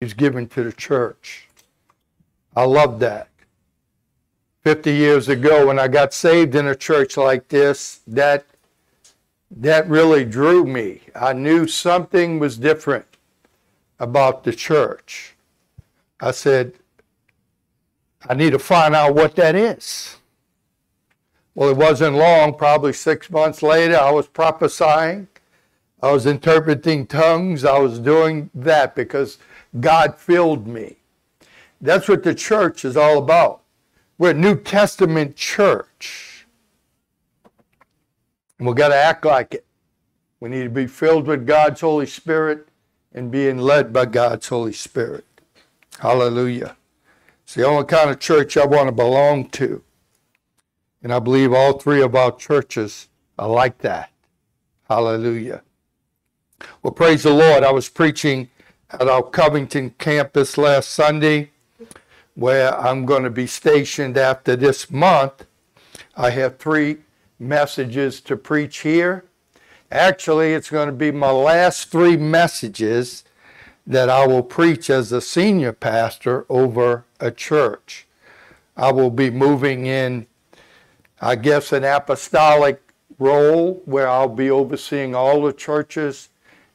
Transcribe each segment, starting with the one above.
he's given to the church. I love that. 50 years ago when I got saved in a church like this, that that really drew me. I knew something was different about the church. I said, I need to find out what that is. Well, it wasn't long, probably six months later, I was prophesying. I was interpreting tongues. I was doing that because God filled me. That's what the church is all about. We're a New Testament church. We've got to act like it. We need to be filled with God's Holy Spirit and being led by God's Holy Spirit. Hallelujah. It's the only kind of church I want to belong to. And I believe all three of our churches are like that. Hallelujah. Well, praise the Lord. I was preaching at our Covington campus last Sunday, where I'm going to be stationed after this month. I have three messages to preach here. Actually, it's going to be my last three messages that I will preach as a senior pastor over a church. I will be moving in, I guess, an apostolic role where I'll be overseeing all the churches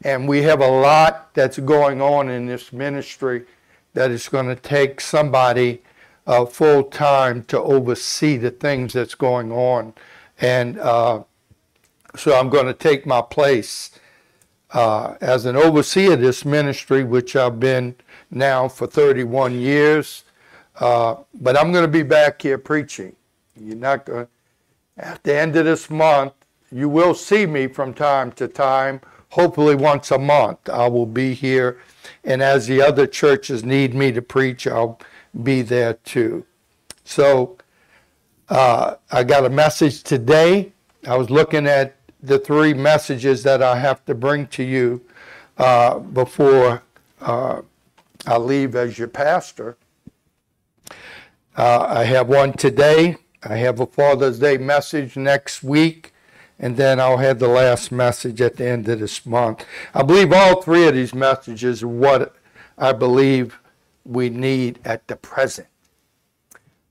and we have a lot that's going on in this ministry that is going to take somebody uh, full time to oversee the things that's going on. And uh, so I'm going to take my place uh, as an overseer of this ministry, which I've been now for 31 years. Uh, but I'm going to be back here preaching. You're not going. At the end of this month, you will see me from time to time hopefully once a month I will be here. And as the other churches need me to preach, I'll be there too. So uh, I got a message today. I was looking at the three messages that I have to bring to you uh, before uh, I leave as your pastor. Uh, I have one today. I have a Father's Day message next week and then I'll have the last message at the end of this month. I believe all three of these messages are what I believe we need at the present.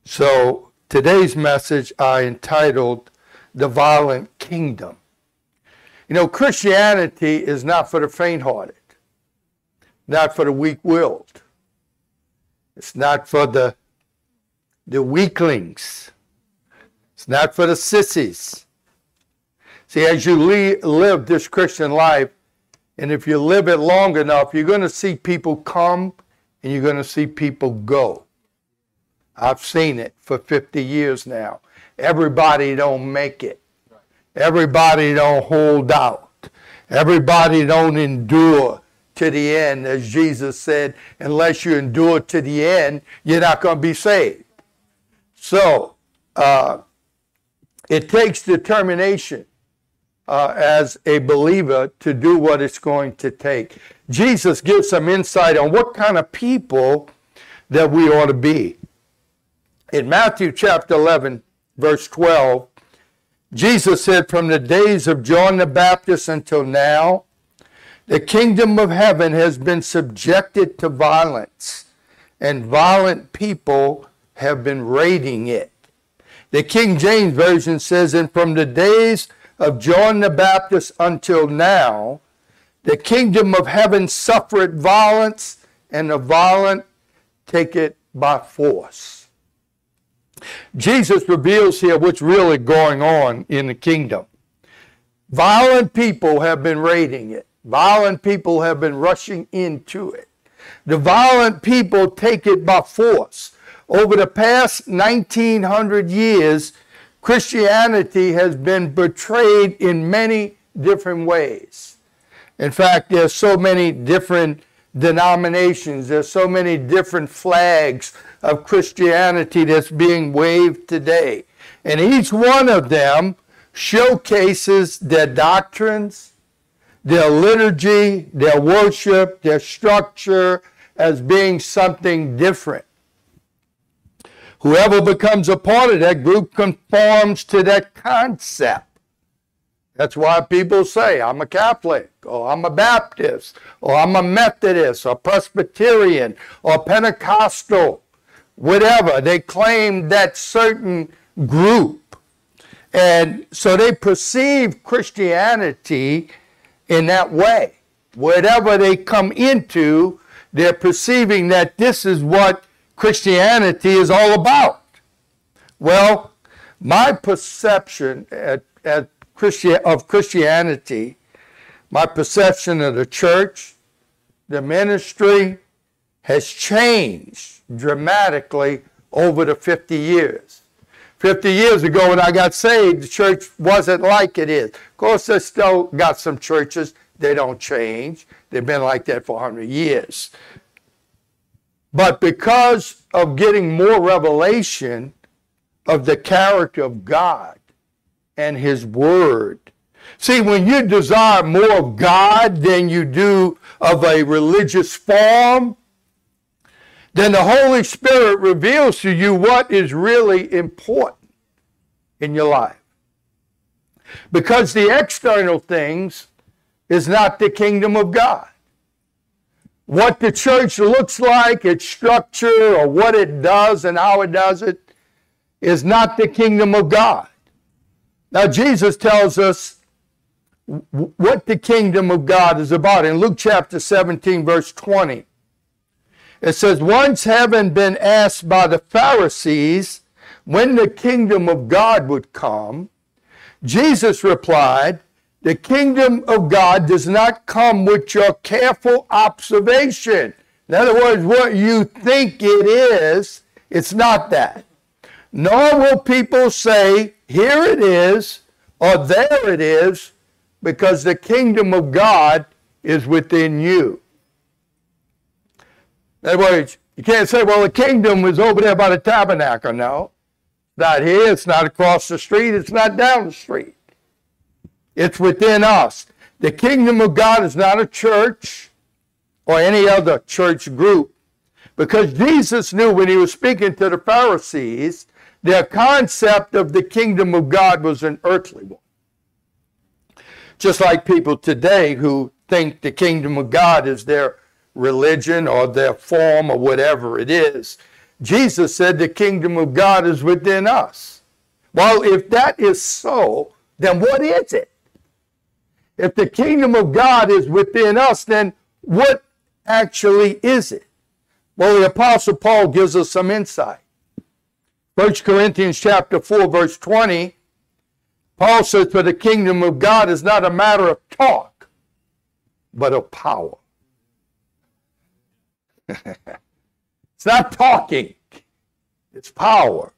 So today's message I entitled The Violent Kingdom. You know, Christianity is not for the faint hearted, not for the weak willed, it's not for the, the weaklings, it's not for the sissies. See, as you live this Christian life, and if you live it long enough, you're going to see people come and you're going to see people go. I've seen it for 50 years now. Everybody don't make it. Everybody don't hold out. Everybody don't endure to the end, as Jesus said, unless you endure to the end, you're not going to be saved. So, uh, it takes determination uh, as a believer to do what it's going to take. Jesus gives some insight on what kind of people that we ought to be. In Matthew chapter 11, verse 12, Jesus said, From the days of John the Baptist until now, the kingdom of heaven has been subjected to violence, and violent people have been raiding it. The King James Version says, And from the days of John the Baptist until now, the kingdom of heaven suffered violence, and the violent take it by force. Jesus reveals here what's really going on in the kingdom. Violent people have been raiding it. Violent people have been rushing into it. The violent people take it by force. Over the past 1900 years, Christianity has been betrayed in many different ways. In fact, there's so many different denominations, there's so many different flags of Christianity that's being waved today. And each one of them showcases their doctrines, their liturgy, their worship, their structure as being something different. Whoever becomes a part of that group conforms to that concept. That's why people say, I'm a Catholic, or I'm a Baptist, or I'm a Methodist, or Presbyterian, or Pentecostal, whatever. They claim that certain group. And so they perceive Christianity in that way. Whatever they come into, they're perceiving that this is what Christianity is all about. Well, my perception at, at Christi- of Christianity, my perception of the church, the ministry, has changed dramatically over the 50 years. 50 years ago when I got saved, the church wasn't like it is. Of course, there's still got some churches, they don't change. They've been like that for 100 years. But because of getting more revelation of the character of God and His Word, see, when you desire more of God than you do of a religious form, then the Holy Spirit reveals to you what is really important in your life. Because the external things is not the kingdom of God what the church looks like, its structure, or what it does and how it does it, is not the kingdom of God. Now, Jesus tells us what the kingdom of God is about. In Luke chapter 17, verse 20, it says, Once having been asked by the Pharisees when the kingdom of God would come, Jesus replied, the kingdom of God does not come with your careful observation. In other words, what you think it is, it's not that. Nor will people say, here it is, or there it is, because the kingdom of God is within you. In other words, you can't say, well, the kingdom is over there by the tabernacle. No, not here, it's not across the street, it's not down the street. It's within us. The kingdom of God is not a church or any other church group because Jesus knew when he was speaking to the Pharisees, their concept of the kingdom of God was an earthly one. Just like people today who think the kingdom of God is their religion or their form or whatever it is. Jesus said the kingdom of God is within us. Well, if that is so, then what is it? If the kingdom of God is within us, then what actually is it? Well, the Apostle Paul gives us some insight. 1 Corinthians chapter 4, verse 20, Paul says, For the kingdom of God is not a matter of talk, but of power. it's not talking, it's power.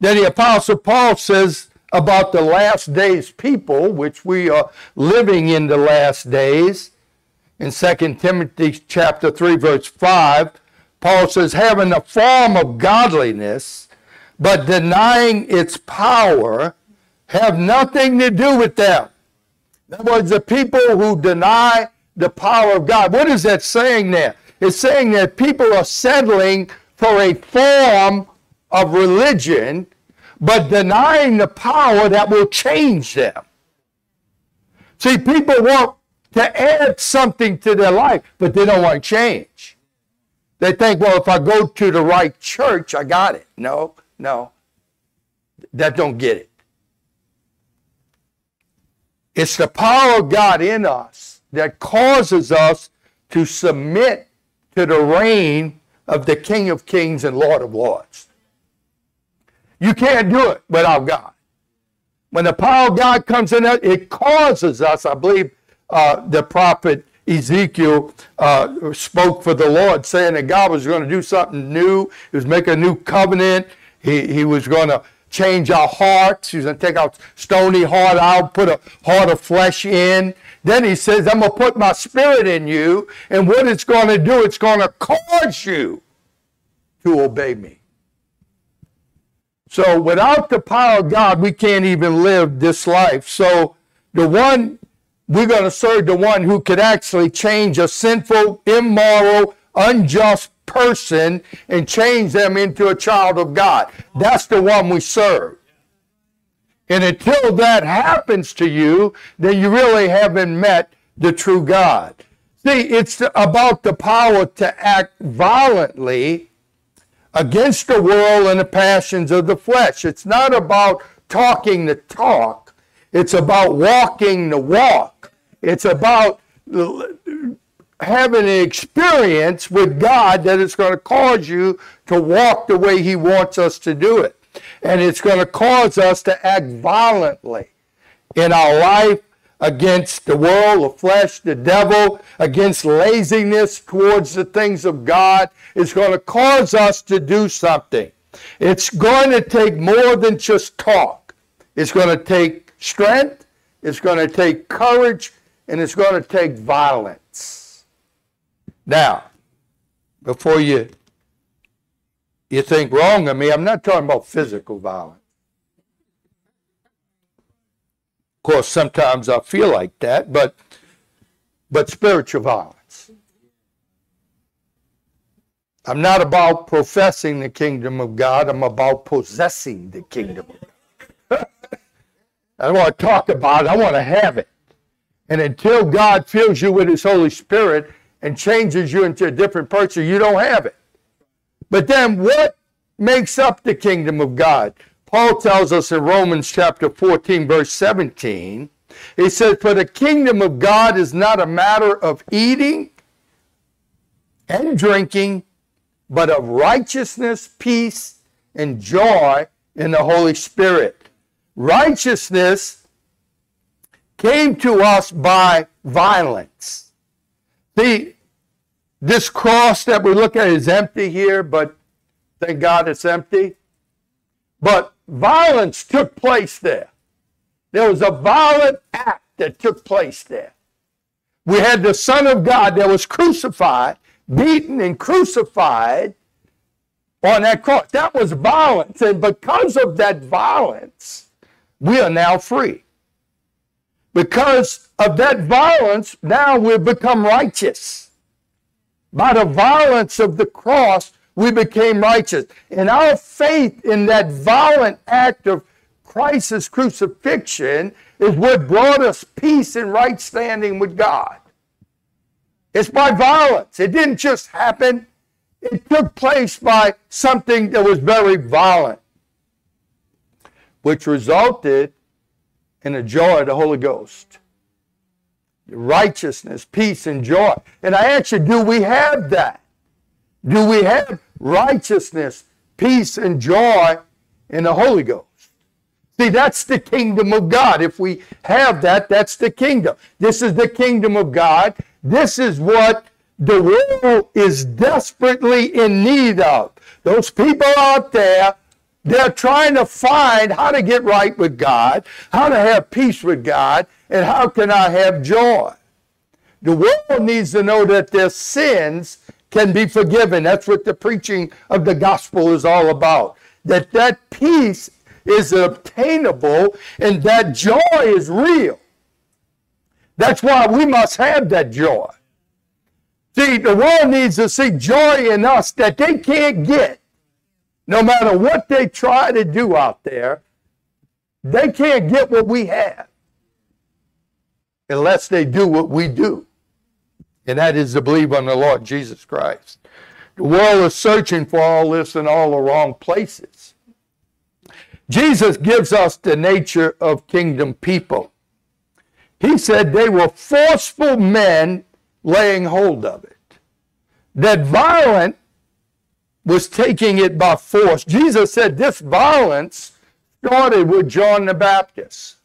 Then the Apostle Paul says, about the last days people, which we are living in the last days. In 2 Timothy chapter 3, verse 5, Paul says, having a form of godliness, but denying its power, have nothing to do with them. In other words, the people who deny the power of God. What is that saying there? It's saying that people are settling for a form of religion but denying the power that will change them. See, people want to add something to their life, but they don't want change. They think, well, if I go to the right church, I got it. No, no. That don't get it. It's the power of God in us that causes us to submit to the reign of the King of Kings and Lord of Lords. You can't do it without God. When the power of God comes in, it causes us, I believe uh, the prophet Ezekiel uh, spoke for the Lord, saying that God was going to do something new. He was making a new covenant. He, he was going to change our hearts. He's going to take our stony heart out, put a heart of flesh in. Then he says, I'm going to put my spirit in you. And what it's going to do, it's going to cause you to obey me. So without the power of God, we can't even live this life. So the one, we're going to serve the one who could actually change a sinful, immoral, unjust person and change them into a child of God. That's the one we serve. And until that happens to you, then you really haven't met the true God. See, it's about the power to act violently against the world and the passions of the flesh. It's not about talking the talk, it's about walking the walk. It's about having an experience with God that is going to cause you to walk the way He wants us to do it. And it's going to cause us to act violently in our life against the world, the flesh, the devil, against laziness towards the things of God. is going to cause us to do something. It's going to take more than just talk. It's going to take strength, it's going to take courage, and it's going to take violence. Now, before you you think wrong of me, I'm not talking about physical violence. Of course, sometimes I feel like that, but but spiritual violence. I'm not about professing the kingdom of God, I'm about possessing the kingdom. I want to talk about it, I want to have it. And until God fills you with His Holy Spirit and changes you into a different person, you don't have it. But then what makes up the kingdom of God? Paul tells us in Romans chapter 14, verse 17, he says, For the kingdom of God is not a matter of eating and drinking, but of righteousness, peace, and joy in the Holy Spirit. Righteousness came to us by violence. See, this cross that we look at is empty here, but thank God it's empty. But violence took place there. There was a violent act that took place there. We had the Son of God that was crucified, beaten and crucified on that cross. That was violence. And because of that violence, we are now free. Because of that violence, now we've become righteous. By the violence of the cross, we became righteous. And our faith in that violent act of Christ's crucifixion is what brought us peace and right standing with God. It's by violence. It didn't just happen, it took place by something that was very violent, which resulted in a joy of the Holy Ghost. Righteousness, peace, and joy. And I ask you, do we have that? Do we have righteousness, peace, and joy in the Holy Ghost? See, that's the kingdom of God. If we have that, that's the kingdom. This is the kingdom of God. This is what the world is desperately in need of. Those people out there they're trying to find how to get right with God, how to have peace with God, and how can I have joy. The world needs to know that their sins can be forgiven. That's what the preaching of the gospel is all about. That that peace is obtainable and that joy is real. That's why we must have that joy. See, the world needs to see joy in us that they can't get no matter what they try to do out there, they can't get what we have unless they do what we do. And that is to believe on the Lord Jesus Christ. The world is searching for all this in all the wrong places. Jesus gives us the nature of kingdom people. He said they were forceful men laying hold of it. That violent was taking it by force. Jesus said this violence started with John the Baptist.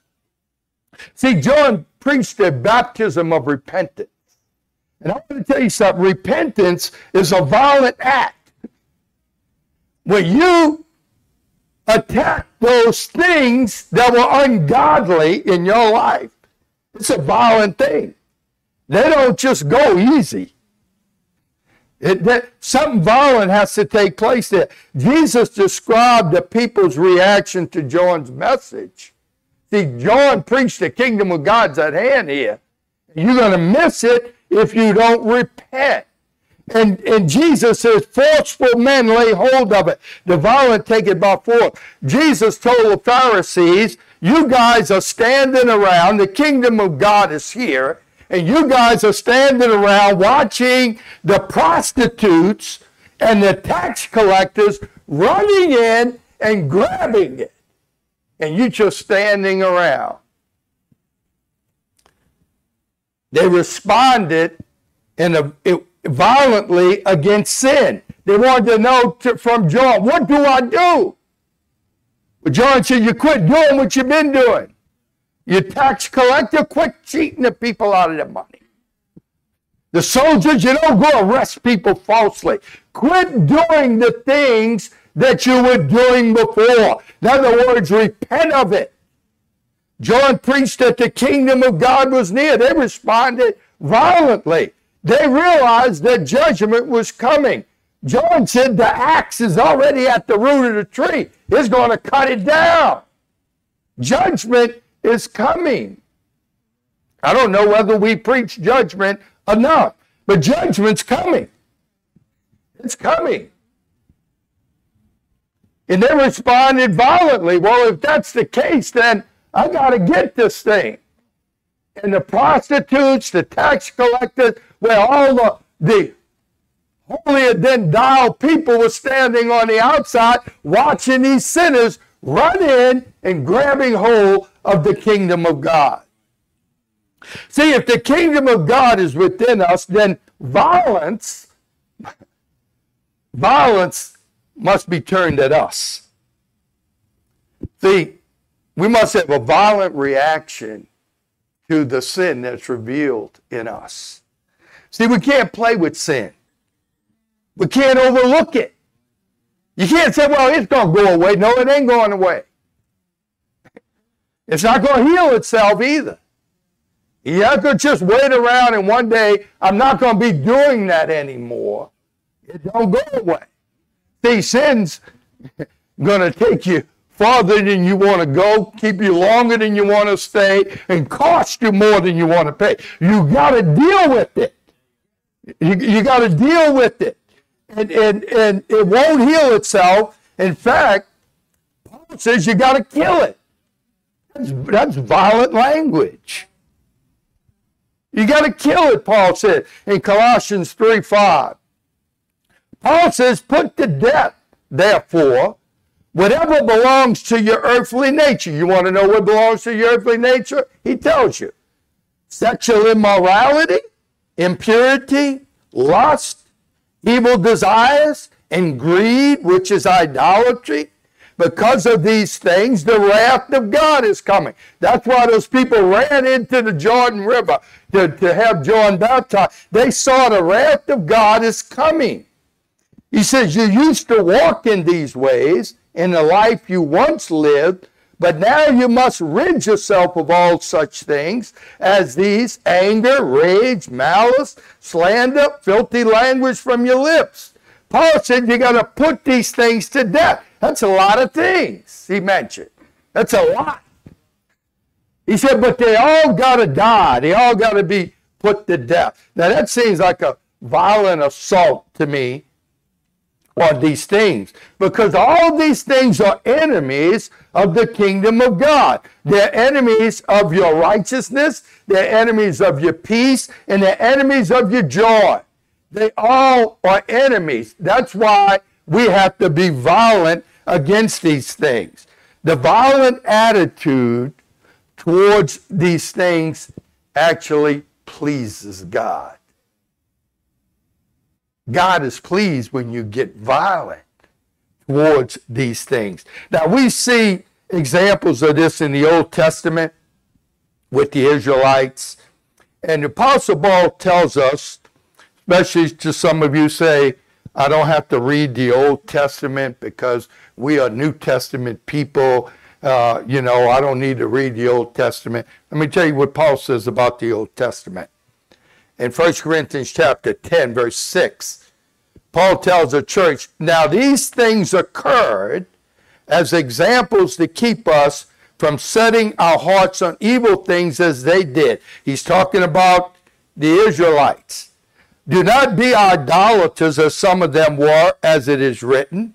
See, John preached a baptism of repentance. And I want to tell you something repentance is a violent act. When you attack those things that were ungodly in your life, it's a violent thing. They don't just go easy. It, that, something violent has to take place there. Jesus described the people's reaction to John's message. See, John preached the kingdom of God's at hand here. You're going to miss it if you don't repent. And, and Jesus says, forceful men lay hold of it. The violent take it by force. Jesus told the Pharisees, You guys are standing around, the kingdom of God is here, and you guys are standing around watching the prostitutes and the tax collectors running in and grabbing it. And you just standing around. They responded in a, it, violently against sin. They wanted to know to, from John, what do I do? But John said, you quit doing what you've been doing. You tax collector, quit cheating the people out of their money. The soldiers, you don't go arrest people falsely. Quit doing the things that you were doing before. In other words, repent of it. John preached that the kingdom of God was near. They responded violently. They realized that judgment was coming. John said the axe is already at the root of the tree. It's going to cut it down. Judgment is coming. I don't know whether we preach judgment enough, but judgment's coming. It's coming. And they responded violently. Well, if that's the case, then I got to get this thing. And the prostitutes, the tax collectors, where all the, the holier than thou people were standing on the outside watching these sinners run in and grabbing hold of the kingdom of God. See, if the kingdom of God is within us, then violence, violence must be turned at us. See, we must have a violent reaction to the sin that's revealed in us. See, we can't play with sin. We can't overlook it. You can't say, well, it's going to go away. No, it ain't going away. It's not going to heal itself either. You have to just wait around and one day I'm not going to be doing that anymore. It don't go away. See, sin's going to take you farther than you want to go, keep you longer than you want to stay, and cost you more than you want to pay. You got to deal with it. You, you got to deal with it. And, and, and it won't heal itself. In fact, Paul says you got to kill it. That's, that's violent language. You got to kill it, Paul said in Colossians 3 5. Paul says, put to death, therefore, whatever belongs to your earthly nature. You want to know what belongs to your earthly nature? He tells you sexual immorality, impurity, lust, evil desires, and greed, which is idolatry. Because of these things, the wrath of God is coming. That's why those people ran into the Jordan River to, to have John baptized. They saw the wrath of God is coming. He says, You used to walk in these ways in the life you once lived, but now you must rid yourself of all such things as these anger, rage, malice, slander, filthy language from your lips. Paul said you got to put these things to death. That's a lot of things he mentioned. That's a lot. He said, but they all got to die. They all got to be put to death. Now that seems like a violent assault to me on these things because all these things are enemies of the kingdom of God. They're enemies of your righteousness, they're enemies of your peace, and they're enemies of your joy. They all are enemies. That's why we have to be violent against these things. The violent attitude towards these things actually pleases God. God is pleased when you get violent towards these things. Now, we see examples of this in the Old Testament with the Israelites. And the Apostle Paul tells us, especially to some of you say, I don't have to read the Old Testament because we are New Testament people. Uh, you know, I don't need to read the Old Testament. Let me tell you what Paul says about the Old Testament. In 1 Corinthians chapter 10, verse 6, Paul tells the church, Now these things occurred as examples to keep us from setting our hearts on evil things as they did. He's talking about the Israelites. Do not be idolaters as some of them were, as it is written.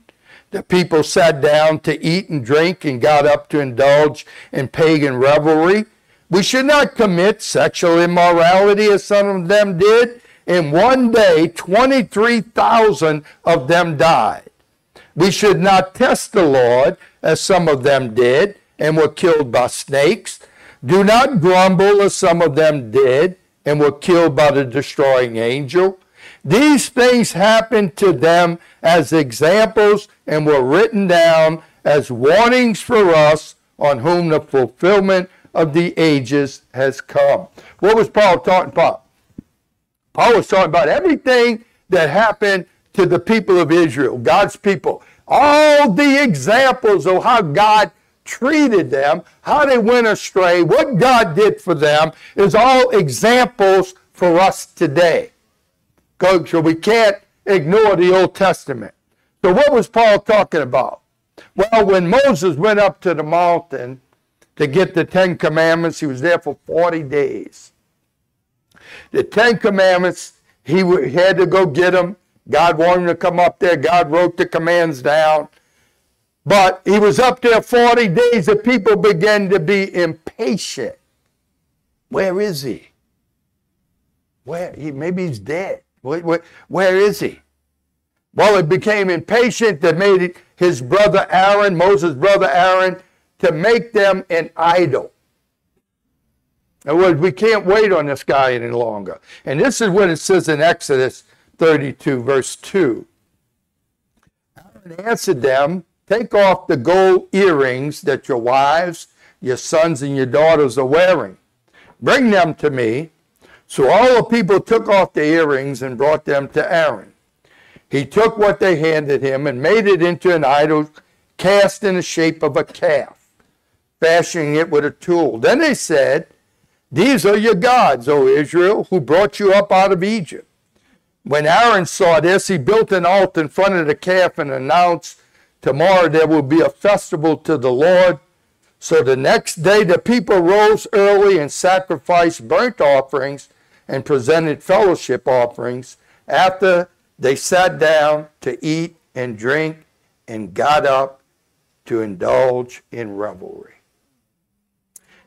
The people sat down to eat and drink and got up to indulge in pagan revelry. We should not commit sexual immorality as some of them did. In one day, 23,000 of them died. We should not test the Lord as some of them did and were killed by snakes. Do not grumble as some of them did and were killed by the destroying angel. These things happened to them as examples and were written down as warnings for us on whom the fulfillment of the ages has come. What was Paul talking about? Paul was talking about everything that happened to the people of Israel, God's people. All the examples of how God treated them, how they went astray, what God did for them is all examples for us today. So we can't ignore the Old Testament. So what was Paul talking about? Well, when Moses went up to the mountain to get the Ten Commandments, he was there for 40 days. The Ten Commandments, he had to go get them. God wanted him to come up there. God wrote the commands down. But he was up there 40 days. The people began to be impatient. Where is he? Where? He, maybe he's dead. Where, where, where is he? Well, it became impatient that made his brother Aaron, Moses' brother Aaron, to make them an idol. In other words, we can't wait on this guy any longer. And this is what it says in Exodus 32, verse 2. Aaron answered them, Take off the gold earrings that your wives, your sons, and your daughters are wearing. Bring them to me. So all the people took off the earrings and brought them to Aaron. He took what they handed him and made it into an idol cast in the shape of a calf, fashioning it with a tool. Then they said, These are your gods, O Israel, who brought you up out of Egypt. When Aaron saw this, he built an altar in front of the calf and announced, Tomorrow there will be a festival to the Lord. So the next day the people rose early and sacrificed burnt offerings and presented fellowship offerings after they sat down to eat and drink and got up to indulge in revelry.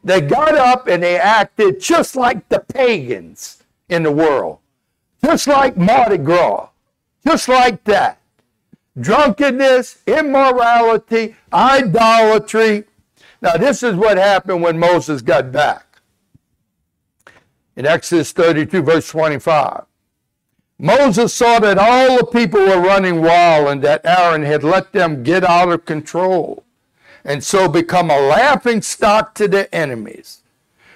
They got up and they acted just like the pagans in the world, just like Mardi Gras, just like that. Drunkenness, immorality, idolatry. Now, this is what happened when Moses got back. In Exodus 32, verse 25, Moses saw that all the people were running wild and that Aaron had let them get out of control and so become a laughing stock to their enemies.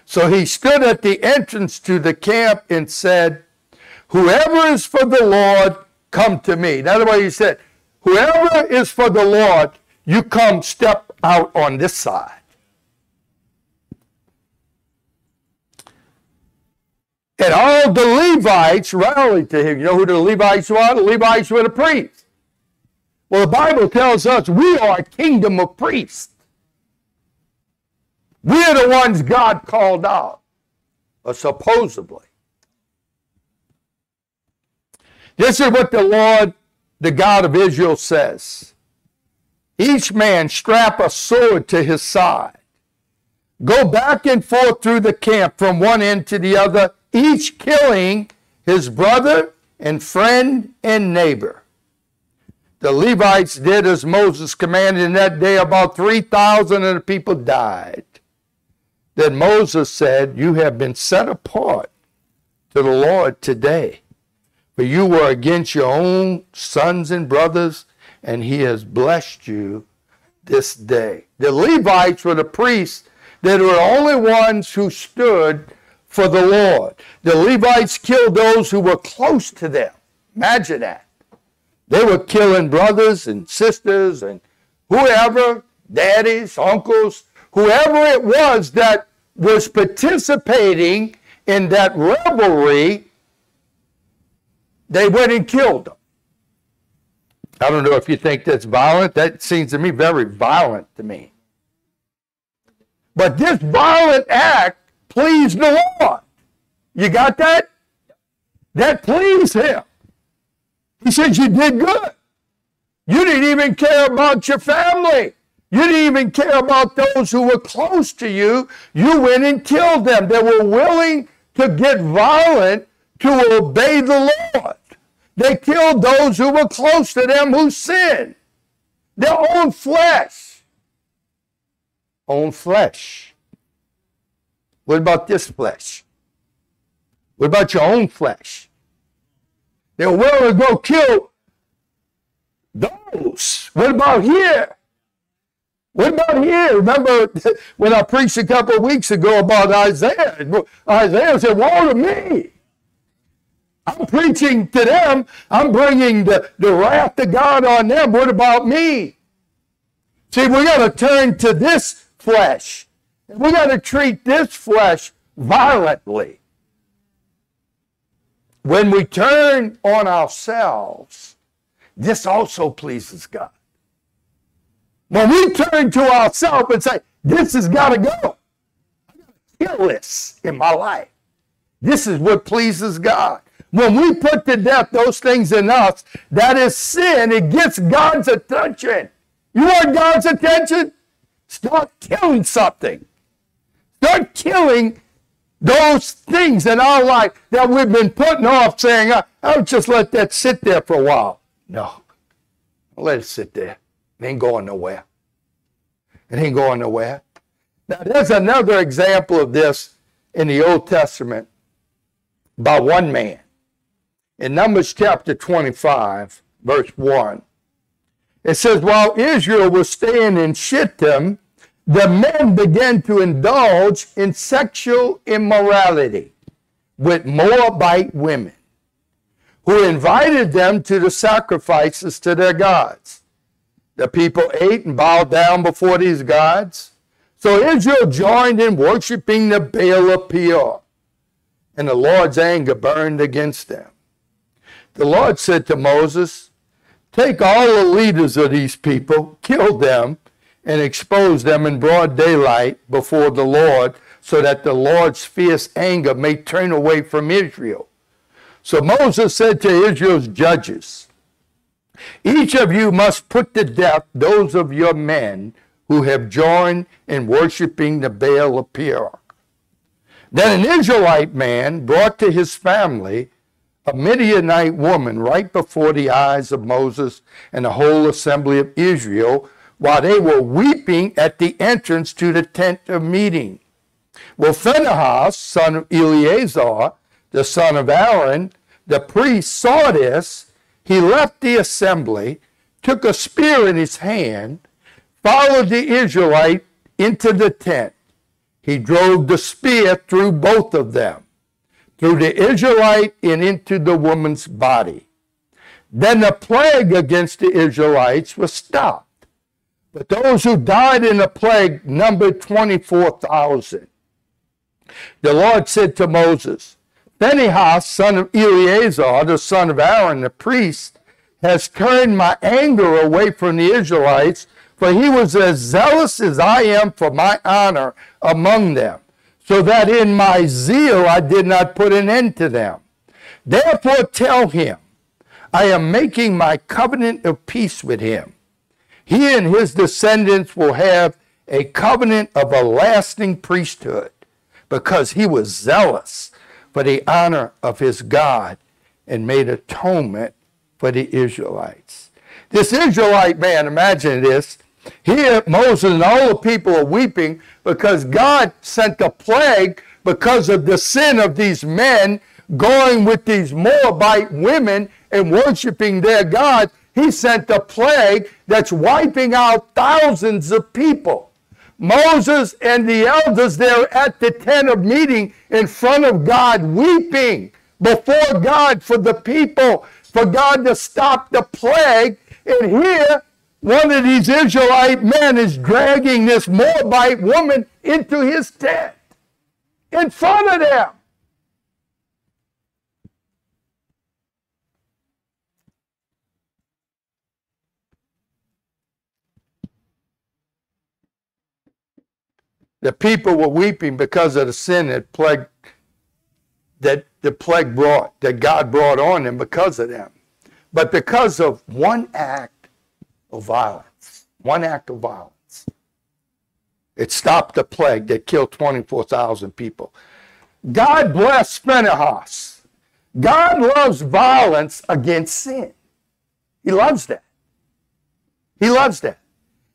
So he stood at the entrance to the camp and said, Whoever is for the Lord, come to me. In other words, he said, Whoever is for the Lord, you come step out on this side. And all the Levites rallied to him. You know who the Levites were? The Levites were the priests. Well, the Bible tells us we are a kingdom of priests. We're the ones God called out, or supposedly. This is what the Lord the God of Israel says, each man strap a sword to his side. Go back and forth through the camp from one end to the other, each killing his brother and friend and neighbor. The Levites did as Moses commanded in that day. About 3,000 of the people died. Then Moses said, You have been set apart to the Lord today. But you were against your own sons and brothers, and he has blessed you this day. The Levites were the priests that were the only ones who stood for the Lord. The Levites killed those who were close to them. Imagine that. They were killing brothers and sisters and whoever, daddies, uncles, whoever it was that was participating in that revelry they went and killed them. I don't know if you think that's violent. That seems to me very violent to me. But this violent act pleased the Lord. You got that? That pleased him. He said, You did good. You didn't even care about your family. You didn't even care about those who were close to you. You went and killed them. They were willing to get violent to obey the Lord. They killed those who were close to them who sinned. Their own flesh. Own flesh. What about this flesh? What about your own flesh? They're willing to go kill those. What about here? What about here? Remember when I preached a couple of weeks ago about Isaiah? Isaiah said, Woe to me. I'm preaching to them. I'm bringing the, the wrath of God on them. What about me? See, we got to turn to this flesh. We got to treat this flesh violently. When we turn on ourselves, this also pleases God. When we turn to ourselves and say, This has got to go, I got to kill this in my life. This is what pleases God. When we put to death those things in us, that is sin. It gets God's attention. You want God's attention? Start killing something. Start killing those things in our life that we've been putting off, saying, I'll just let that sit there for a while. No, let it sit there. It ain't going nowhere. It ain't going nowhere. Now, there's another example of this in the Old Testament by one man. In Numbers chapter 25, verse 1, it says, While Israel was staying in Shittim, the men began to indulge in sexual immorality with Moabite women who invited them to the sacrifices to their gods. The people ate and bowed down before these gods. So Israel joined in worshiping the Baal of Peor, and the Lord's anger burned against them. The Lord said to Moses, Take all the leaders of these people, kill them, and expose them in broad daylight before the Lord, so that the Lord's fierce anger may turn away from Israel. So Moses said to Israel's judges, Each of you must put to death those of your men who have joined in worshiping the Baal of Peor. Then an Israelite man brought to his family a Midianite woman right before the eyes of Moses and the whole assembly of Israel while they were weeping at the entrance to the tent of meeting. Well, Phinehas, son of Eleazar, the son of Aaron, the priest, saw this. He left the assembly, took a spear in his hand, followed the Israelite into the tent. He drove the spear through both of them, through the Israelite and into the woman's body. Then the plague against the Israelites was stopped but those who died in the plague numbered 24,000. The Lord said to Moses, Phinehas, son of Eleazar, the son of Aaron, the priest, has turned my anger away from the Israelites, for he was as zealous as I am for my honor among them, so that in my zeal I did not put an end to them. Therefore tell him, I am making my covenant of peace with him he and his descendants will have a covenant of a lasting priesthood because he was zealous for the honor of his God and made atonement for the Israelites. This Israelite man, imagine this. Here, Moses and all the people are weeping because God sent a plague because of the sin of these men going with these Moabite women and worshiping their God he sent a plague that's wiping out thousands of people. Moses and the elders there at the tent of meeting in front of God, weeping before God for the people, for God to stop the plague. And here, one of these Israelite men is dragging this Moabite woman into his tent in front of them. The people were weeping because of the sin that plague that the plague brought, that God brought on them because of them. But because of one act of violence. One act of violence. It stopped the plague that killed 24,000 people. God bless Phinehas. God loves violence against sin. He loves that. He loves that.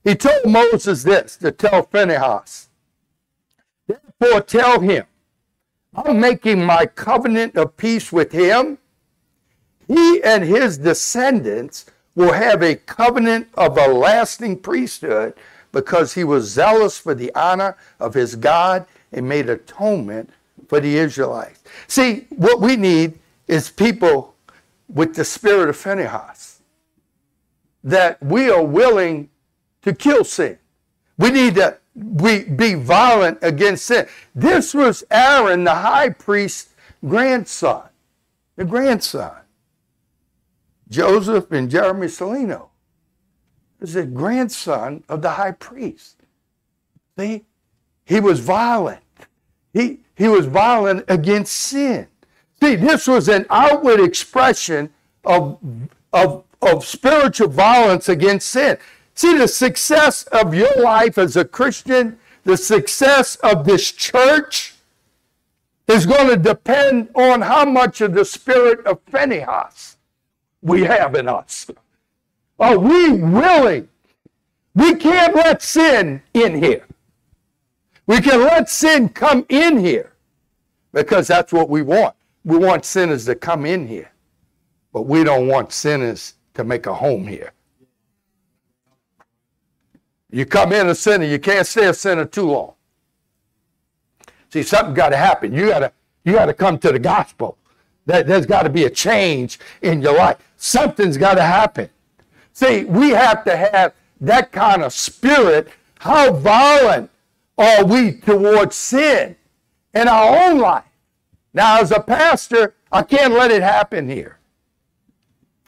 He told Moses this to tell Phinehas. Therefore, tell him, I'm making my covenant of peace with him. He and his descendants will have a covenant of a lasting priesthood because he was zealous for the honor of his God and made atonement for the Israelites. See, what we need is people with the spirit of Phinehas that we are willing to kill sin. We need to we be violent against sin. This was Aaron, the high priest's grandson, the grandson. Joseph and Jeremy Salino is the grandson of the high priest. See, he was violent. He, he was violent against sin. See, this was an outward expression of, of, of spiritual violence against sin. See, the success of your life as a Christian, the success of this church, is going to depend on how much of the spirit of Phinehas we have in us. Are we willing? We can't let sin in here. We can let sin come in here because that's what we want. We want sinners to come in here, but we don't want sinners to make a home here. You come in a sinner, you can't stay a sinner too long. See, something got to happen. You got to you got to come to the gospel. That there's got to be a change in your life. Something's got to happen. See, we have to have that kind of spirit. How violent are we towards sin in our own life? Now, as a pastor, I can't let it happen here.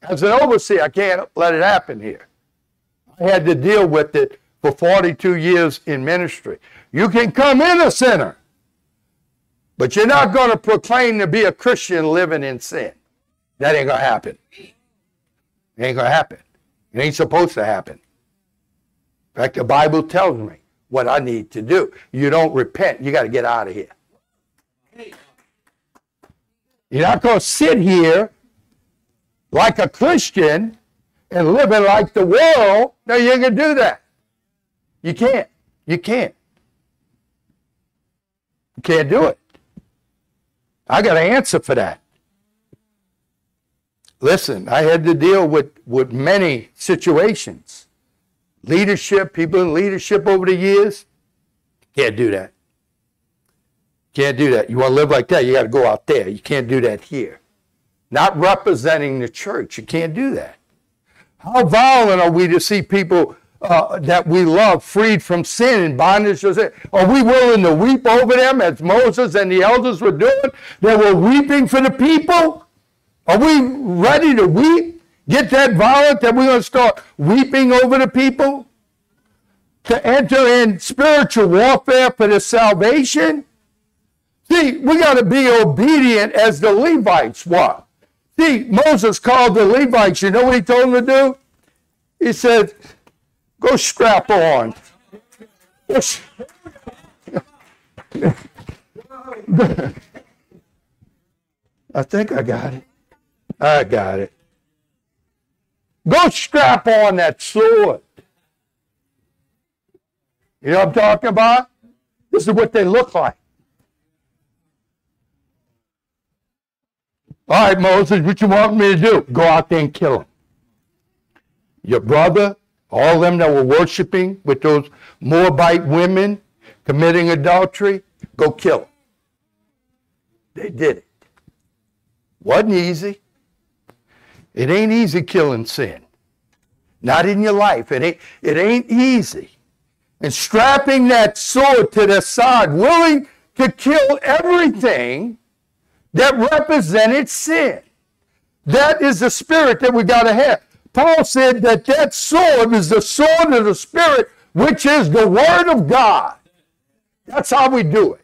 As an overseer, I can't let it happen here. I had to deal with it for 42 years in ministry. You can come in a sinner, but you're not going to proclaim to be a Christian living in sin. That ain't going to happen. It ain't going to happen. It ain't supposed to happen. In fact, the Bible tells me what I need to do. You don't repent, you got to get out of here. You're not going to sit here like a Christian and living like the world. No, you can do that. You can't. You can't. You can't do it. I got an answer for that. Listen, I had to deal with, with many situations. Leadership, people in leadership over the years. Can't do that. Can't do that. You want to live like that, you got to go out there. You can't do that here. Not representing the church. You can't do that. How violent are we to see people uh, that we love freed from sin and bondage to sin? Are we willing to weep over them as Moses and the elders were doing? They were weeping for the people. Are we ready to weep? Get that violent that we're going to start weeping over the people? To enter in spiritual warfare for the salvation? See, we got to be obedient as the Levites were. See, Moses called the Levites. You know what he told them to do? He said, Go strap on. I think I got it. I got it. Go strap on that sword. You know what I'm talking about? This is what they look like. All right, Moses, what you want me to do? Go out there and kill him. Your brother, all them that were worshiping with those Moabite women committing adultery, go kill them. They did it. Wasn't easy. It ain't easy killing sin. Not in your life. It ain't, it ain't easy. And strapping that sword to the side, willing to kill everything that represented sin. That is the spirit that we got to have. Paul said that that sword is the sword of the spirit, which is the word of God. That's how we do it.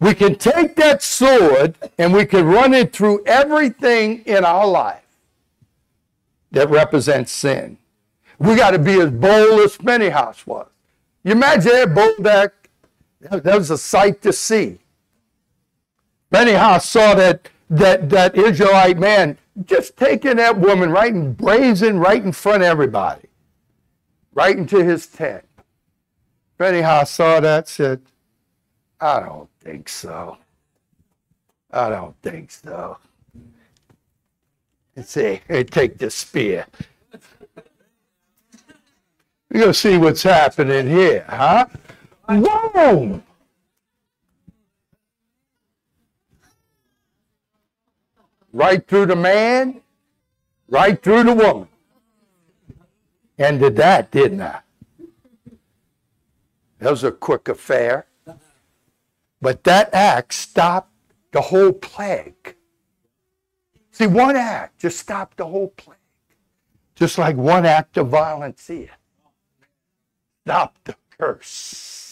We can take that sword and we can run it through everything in our life. that represents sin. We got to be as bold as Phinehas was. You imagine that bold that that was a sight to see. Phinehas saw that that that Israelite man just taking that woman right and brazen right in front of everybody, right into his tent. Phinehas saw that, said, I don't think so. I don't think so. And say, hey, take the spear. You're going to see what's happening here, huh? Boom! Right through the man, right through the woman. And did that, didn't I? That was a quick affair. But that act stopped the whole plague. See, one act just stopped the whole plague. Just like one act of violence here. Stop the curse.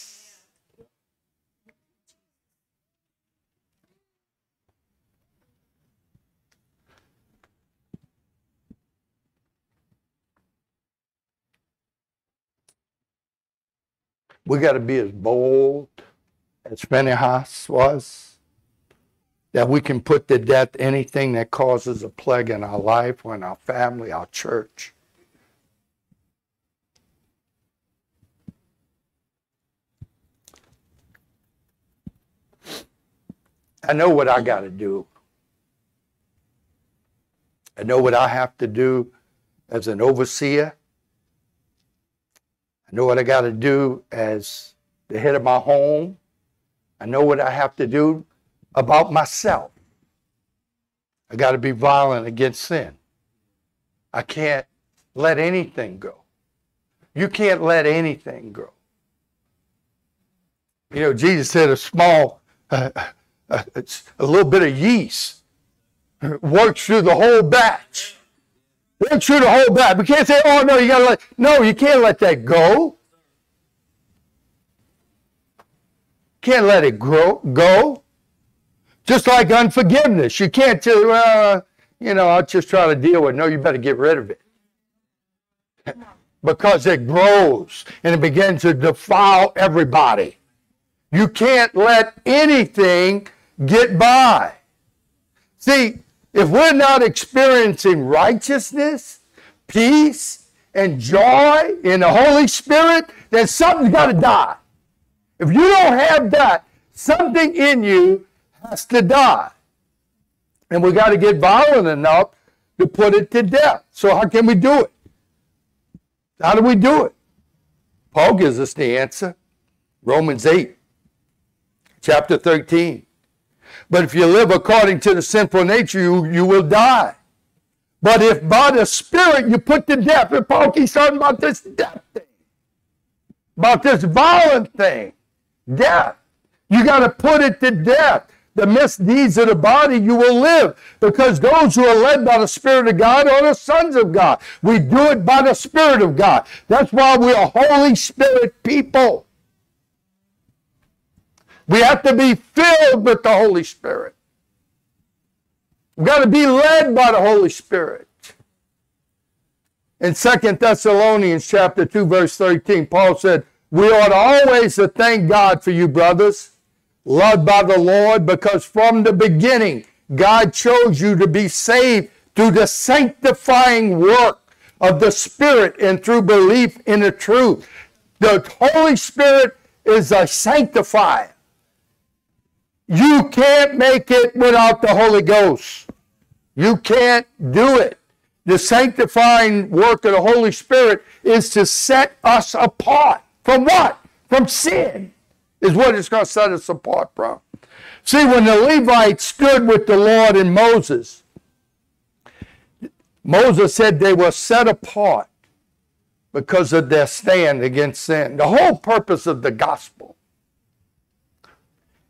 We got to be as bold as Phinehas was, that we can put to death anything that causes a plague in our life or in our family, our church. I know what I got to do. I know what I have to do as an overseer. I know what I got to do as the head of my home. I know what I have to do about myself. I got to be violent against sin. I can't let anything go. You can't let anything go. You know, Jesus said a small, uh, uh, a little bit of yeast works through the whole batch. Works true to hold back. We can't say, oh no, you gotta let no, you can't let that go. Can't let it grow go. Just like unforgiveness. You can't just, well, you know, I'll just try to deal with it. No, you better get rid of it. because it grows and it begins to defile everybody. You can't let anything get by. See, if we're not experiencing righteousness, peace, and joy in the Holy Spirit, then something's got to die. If you don't have that, something in you has to die. And we got to get violent enough to put it to death. So, how can we do it? How do we do it? Paul gives us the answer. Romans 8, chapter 13. But if you live according to the sinful nature, you, you will die. But if by the Spirit you put to death, and Paul keeps talking about this death thing, about this violent thing, death. You got to put it to death. The misdeeds of the body, you will live. Because those who are led by the Spirit of God are the sons of God. We do it by the Spirit of God. That's why we are Holy Spirit people. We have to be filled with the Holy Spirit. We've got to be led by the Holy Spirit. In Second Thessalonians chapter 2, verse 13, Paul said, We ought always to thank God for you, brothers, loved by the Lord, because from the beginning God chose you to be saved through the sanctifying work of the Spirit and through belief in the truth. The Holy Spirit is a sanctifier. You can't make it without the Holy Ghost. You can't do it. The sanctifying work of the Holy Spirit is to set us apart. From what? From sin, is what it's going to set us apart from. See, when the Levites stood with the Lord and Moses, Moses said they were set apart because of their stand against sin. The whole purpose of the gospel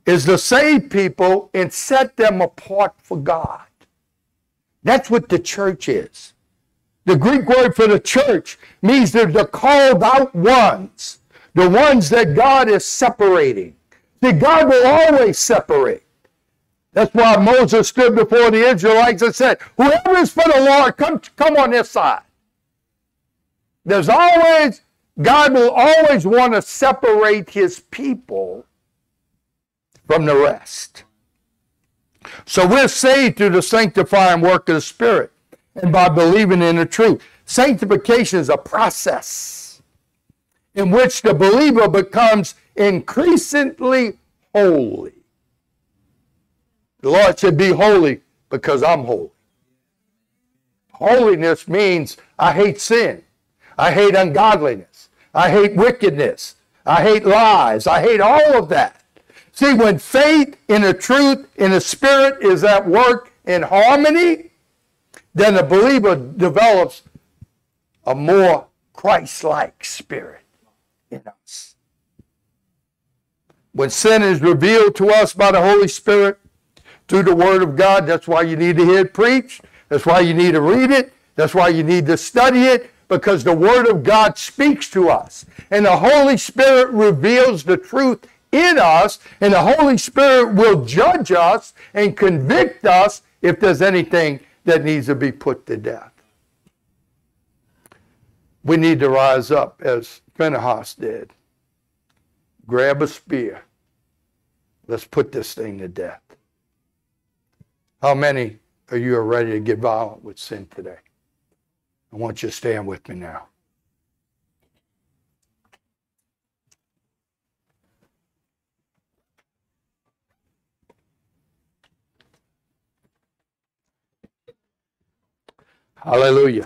is to save people and set them apart for God. That's what the church is. The Greek word for the church means they're the called out ones, the ones that God is separating. That God will always separate. That's why Moses stood before the Israelites and said, Whoever is for the Lord, come, come on this side. There's always, God will always want to separate his people from the rest. So we're saved through the sanctifying work of the Spirit and by believing in the truth. Sanctification is a process in which the believer becomes increasingly holy. The Lord said, Be holy because I'm holy. Holiness means I hate sin. I hate ungodliness. I hate wickedness. I hate lies. I hate all of that. See, when faith in the truth, in the spirit is at work in harmony, then the believer develops a more Christ like spirit in us. When sin is revealed to us by the Holy Spirit through the Word of God, that's why you need to hear it preached. That's why you need to read it. That's why you need to study it because the Word of God speaks to us. And the Holy Spirit reveals the truth in us, and the Holy Spirit will judge us and convict us if there's anything that needs to be put to death. We need to rise up as Phinehas did. Grab a spear. Let's put this thing to death. How many of you are ready to get violent with sin today? I want you to stand with me now. Aleluia.